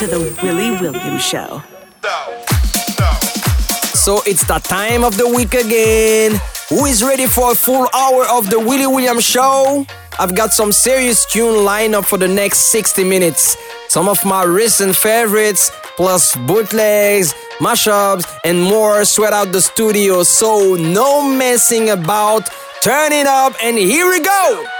To the Willy Williams Show. So it's that time of the week again. Who is ready for a full hour of the Willy Williams show? I've got some serious tune lined up for the next 60 minutes. Some of my recent favorites, plus bootlegs, mashups, and more sweat out the studio. So no messing about. Turn it up, and here we go!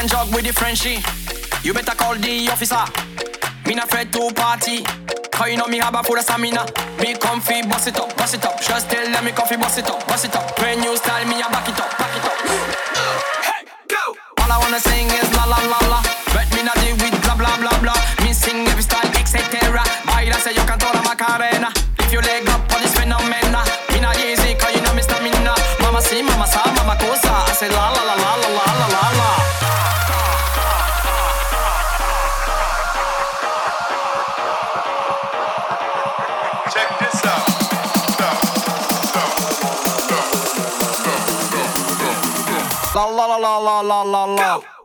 Frenchie. You better call the officer. Me not afraid to party. Cause you know me have a full of stamina. Me comfy, bust it up, bust it up. Just tell them me comfy, bust it up, bust it up. When you style me, I back it up, back it up. Hey, go! All I wanna sing is la la la la. But me not deal with blah blah blah blah. Me sing every style, etc. Baila say you can toda la Macarena. If you leg up on this phenomena. Me not easy, cause you know me stamina. Mama see, mama sa, mama cosa. I say la la la la la. Go.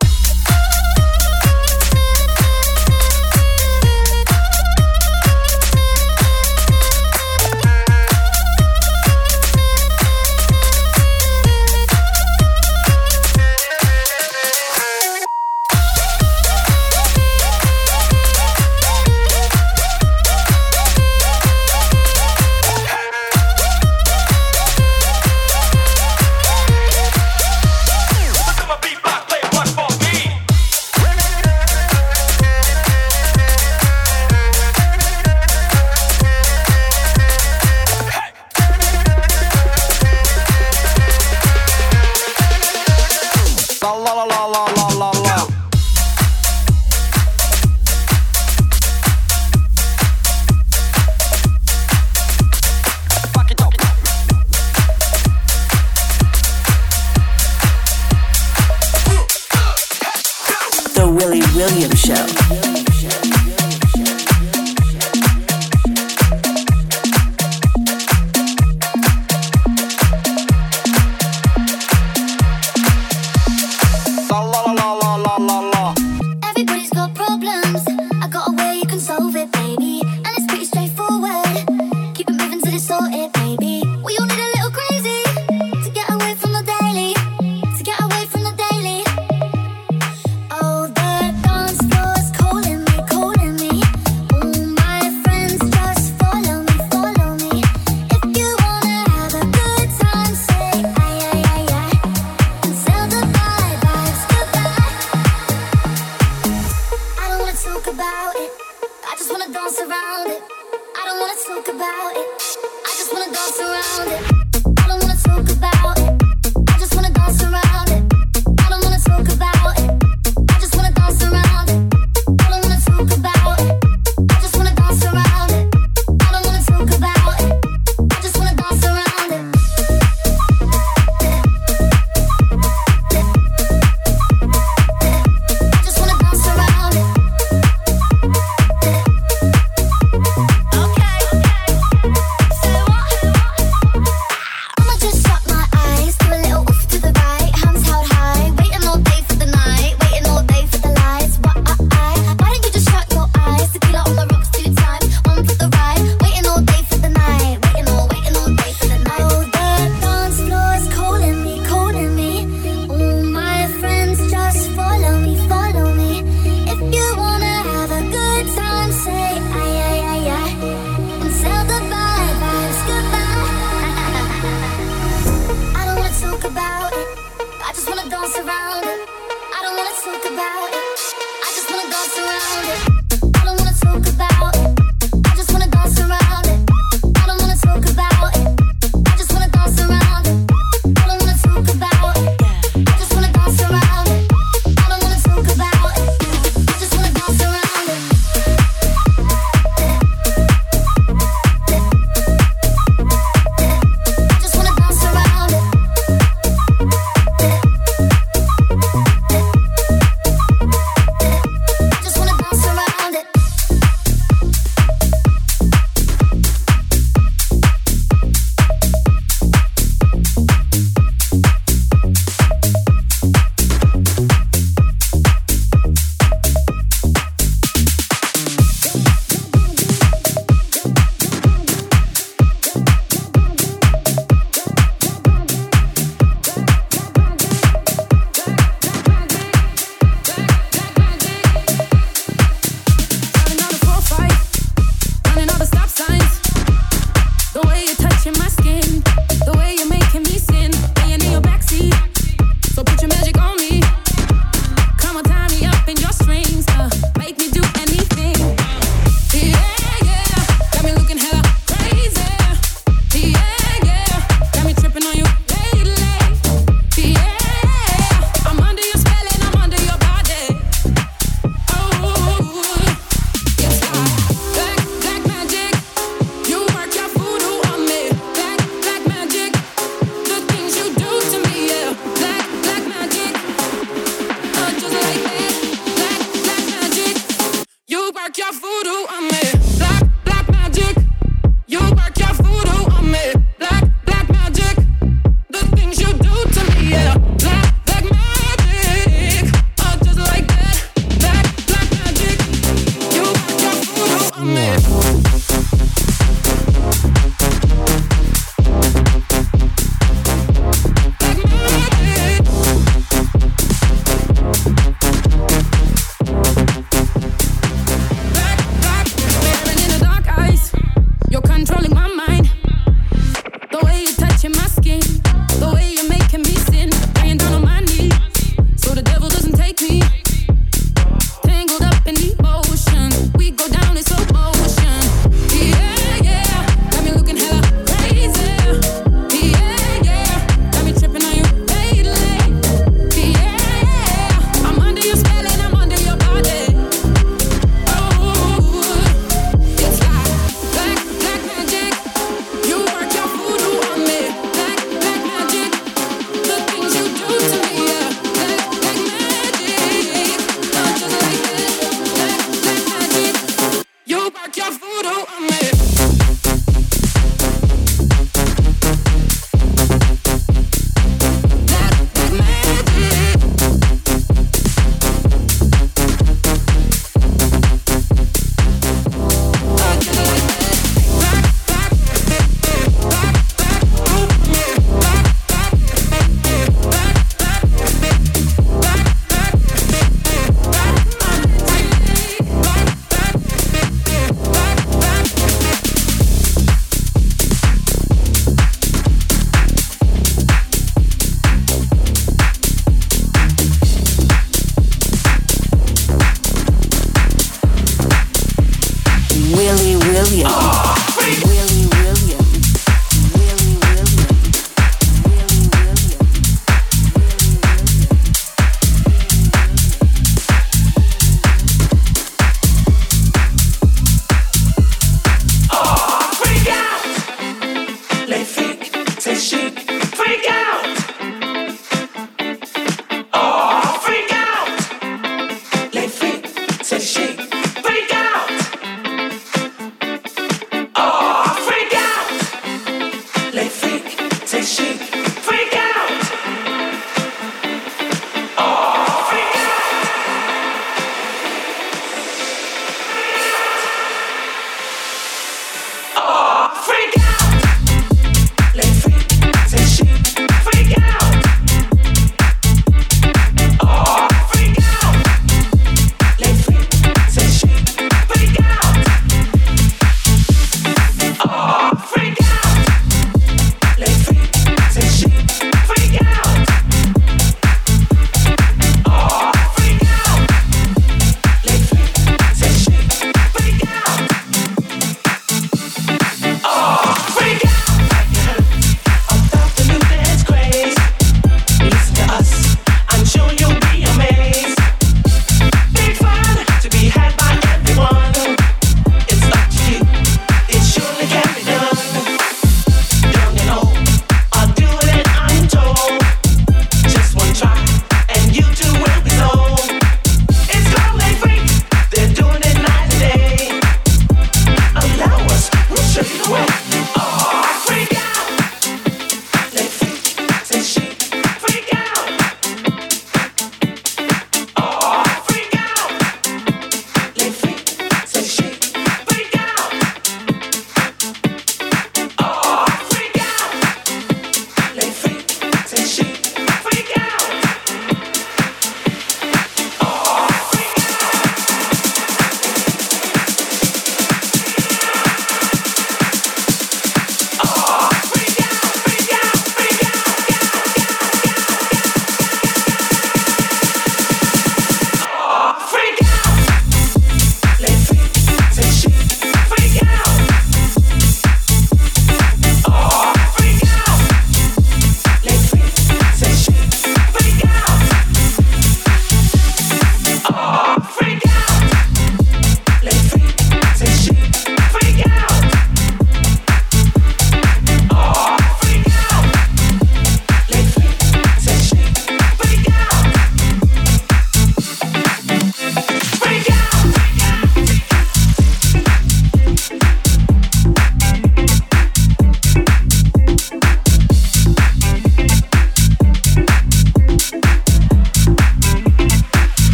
William Show.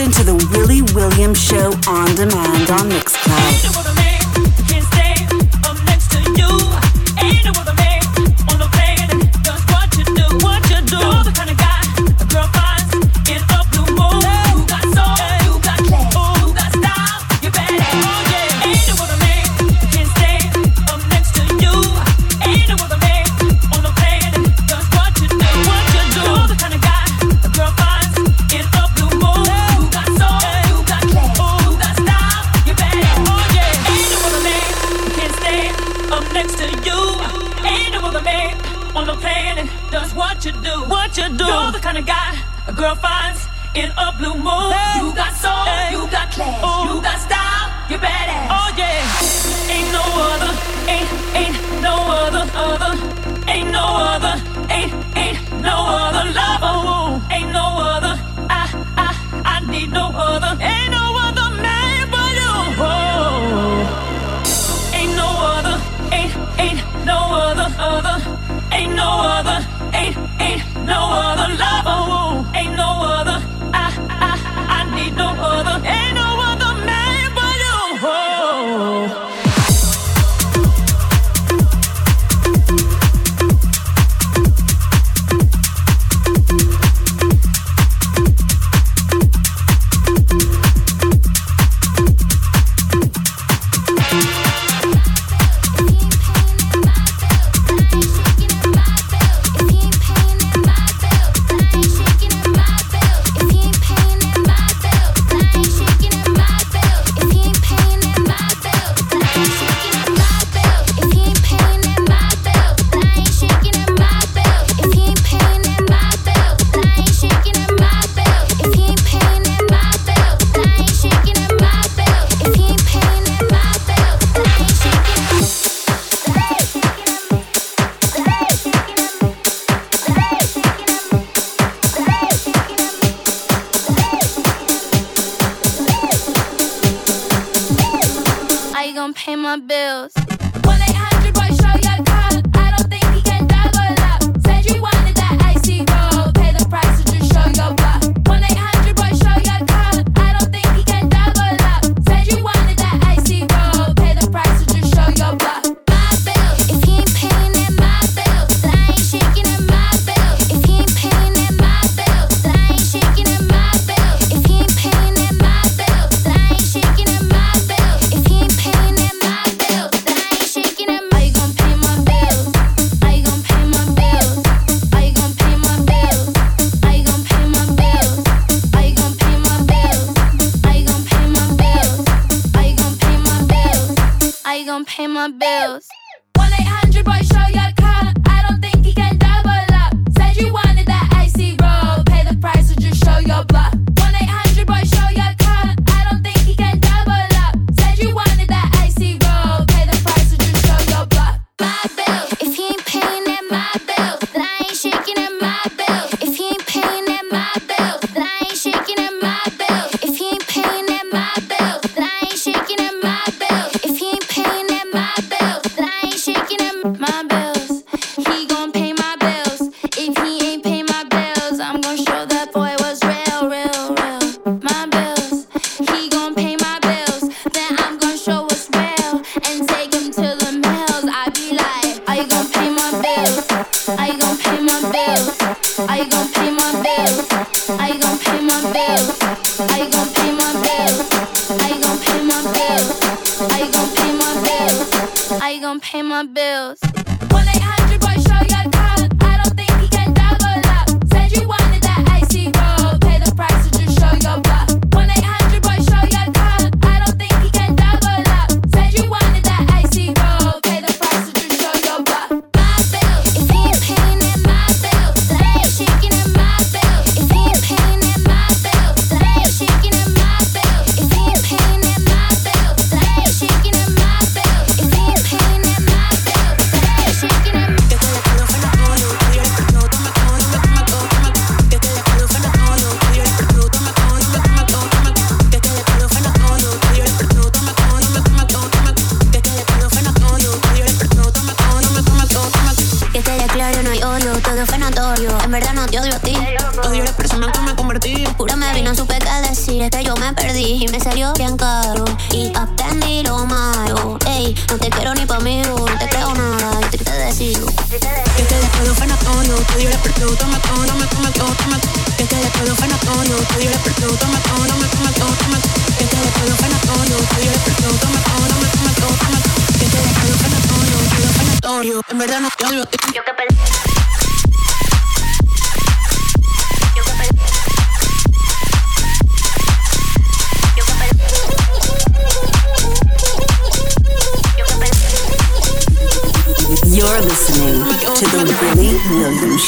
listen to The Willy Williams Show on demand on Mixcloud.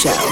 Show.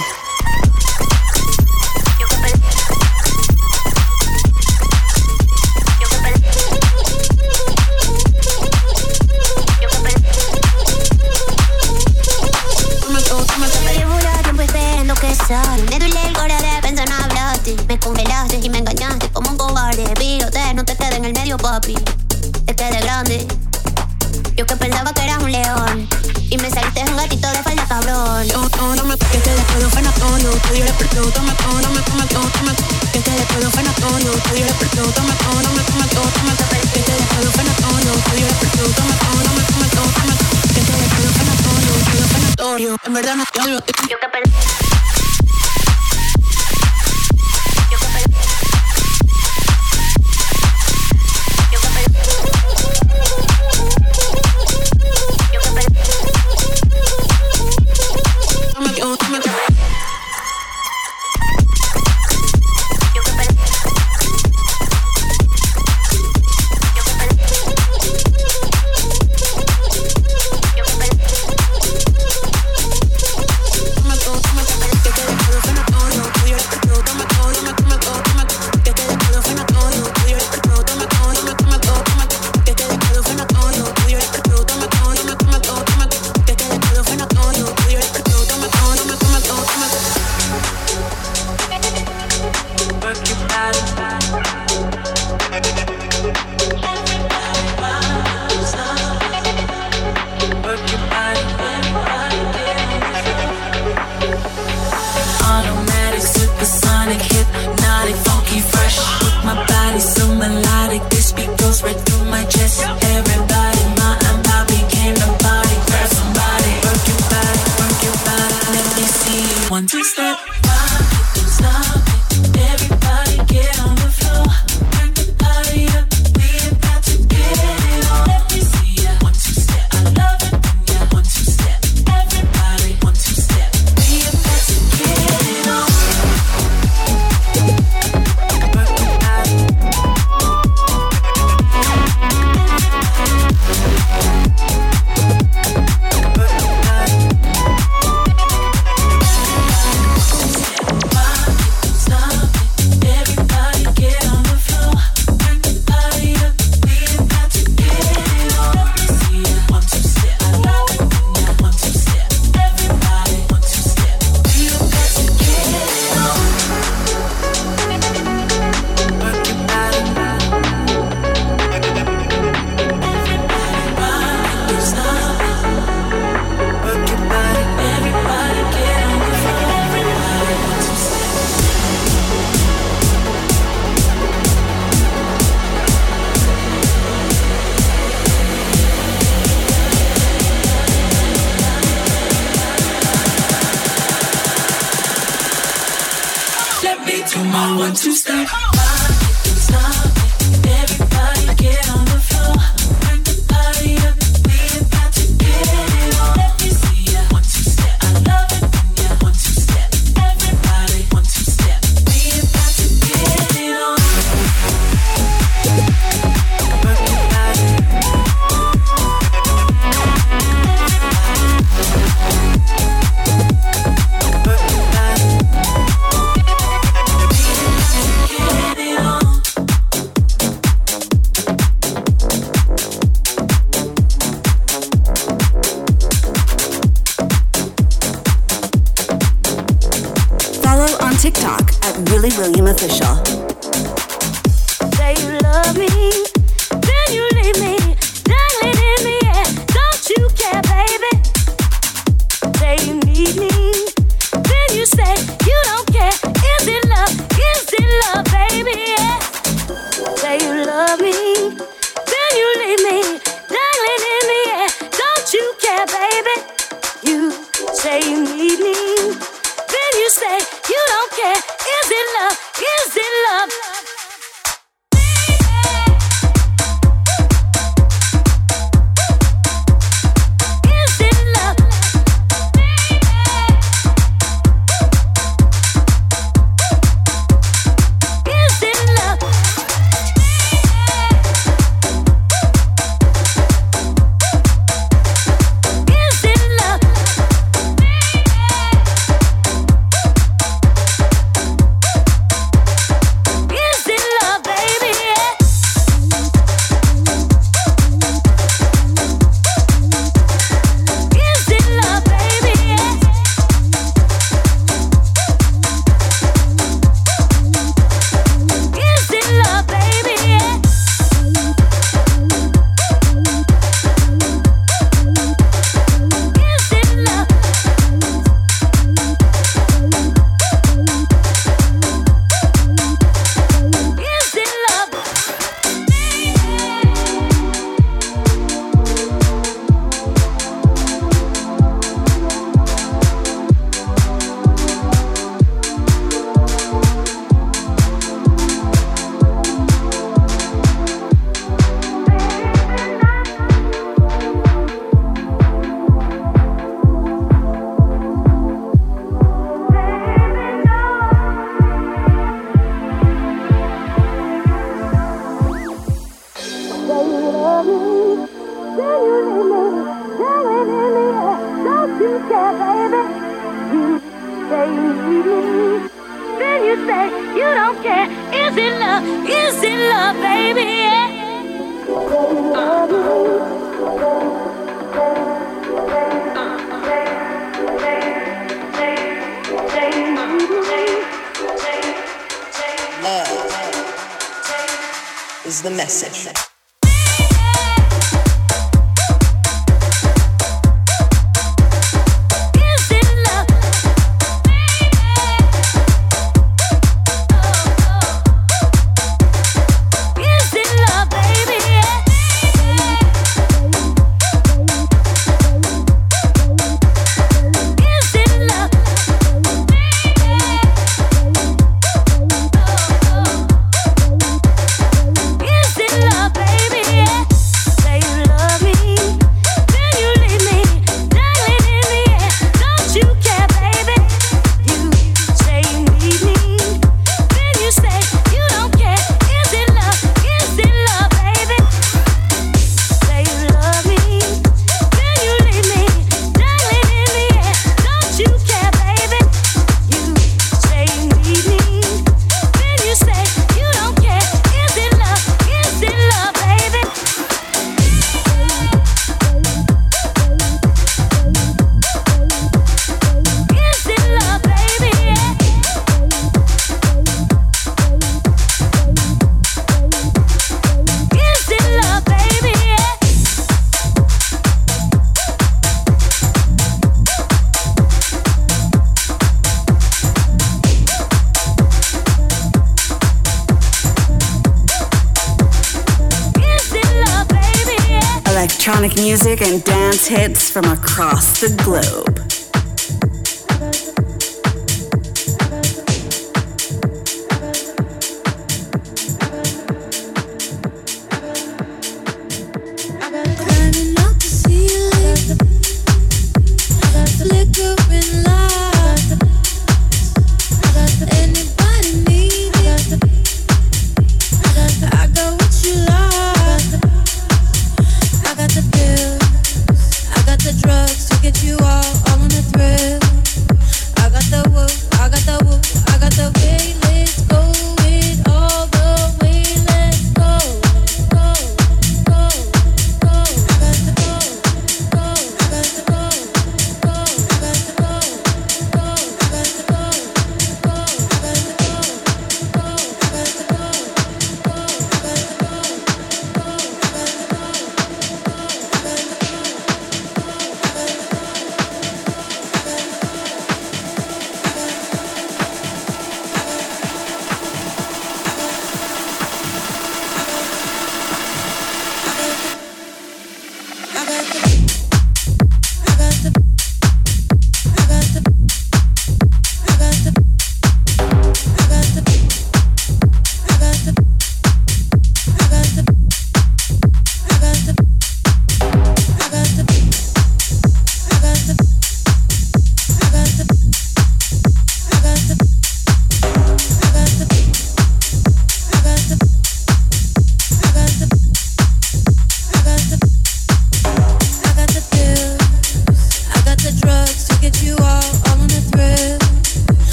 music and dance hits from across the globe.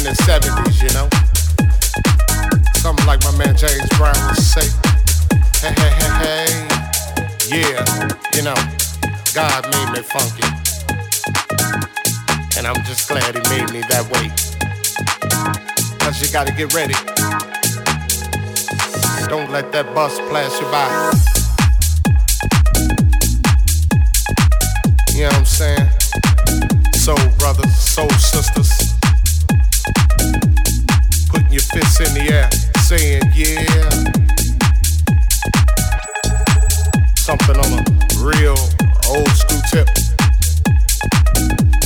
In the 70s, you know. Something like my man James Brown would say. Hey, hey, hey, hey. Yeah, you know, God made me funky. And I'm just glad he made me that way. Cause you gotta get ready. Don't let that bus pass you by. You know what I'm saying? Soul brothers, soul sisters. Your fists in the air, saying yeah. Something on a real old school tip.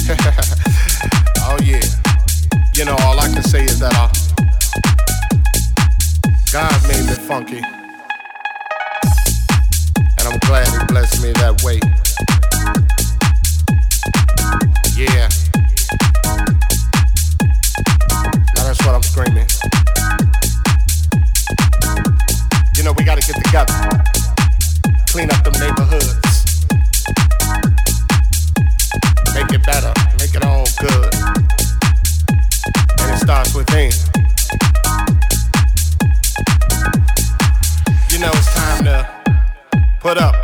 oh yeah. You know, all I can say is that I. God made me funky. And I'm glad he blessed me that way. Yeah. That's what I'm screaming. You know, we gotta get together. Clean up them neighborhoods. Make it better. Make it all good. And it starts within. You know, it's time to put up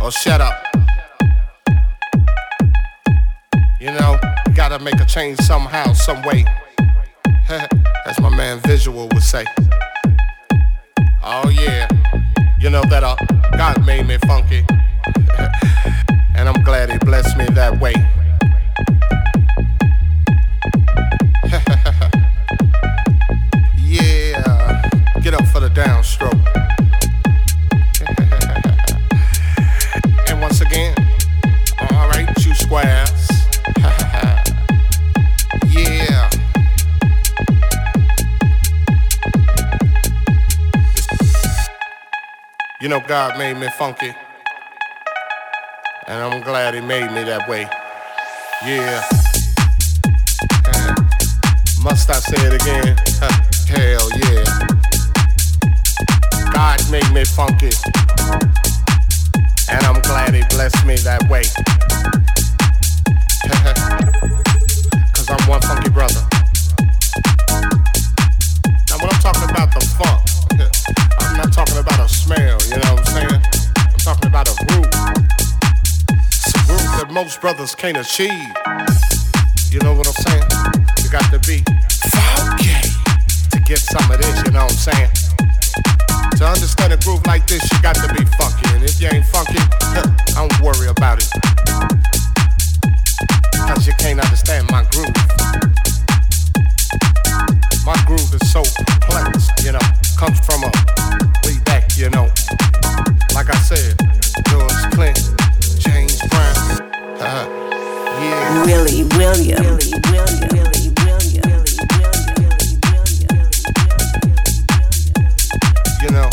or shut up. You know, gotta make a change somehow, some way. As my man Visual would say. Oh yeah, you know that uh, God made me funky, and I'm glad He blessed me that way. yeah, get up for the downstroke. You know, God made me funky. And I'm glad He made me that way. Yeah. Must I say it again? Hell yeah. God made me funky. And I'm glad He blessed me that way. Cause I'm one funky brother. Most brothers can't achieve. You know what I'm saying? You got to be funky to get some of this, you know what I'm saying? To understand a groove like this, you got to be funky. And if you ain't funky, I don't worry about it. Cause you can't understand my groove. My groove is so complex, you know, comes from a way back, you know. Like I said, George Clinton, Willy William. Willy William. Willy William. you know.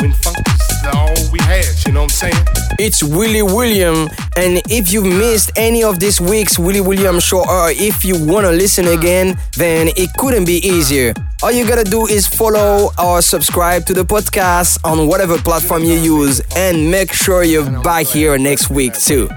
When funk is all we had, you know what I'm saying? It's Willy William, and if you missed any of this week's Willy William show, or if you wanna listen again, then it couldn't be easier. All you gotta do is follow or subscribe to the podcast on whatever platform you use, and make sure you're back here next week too.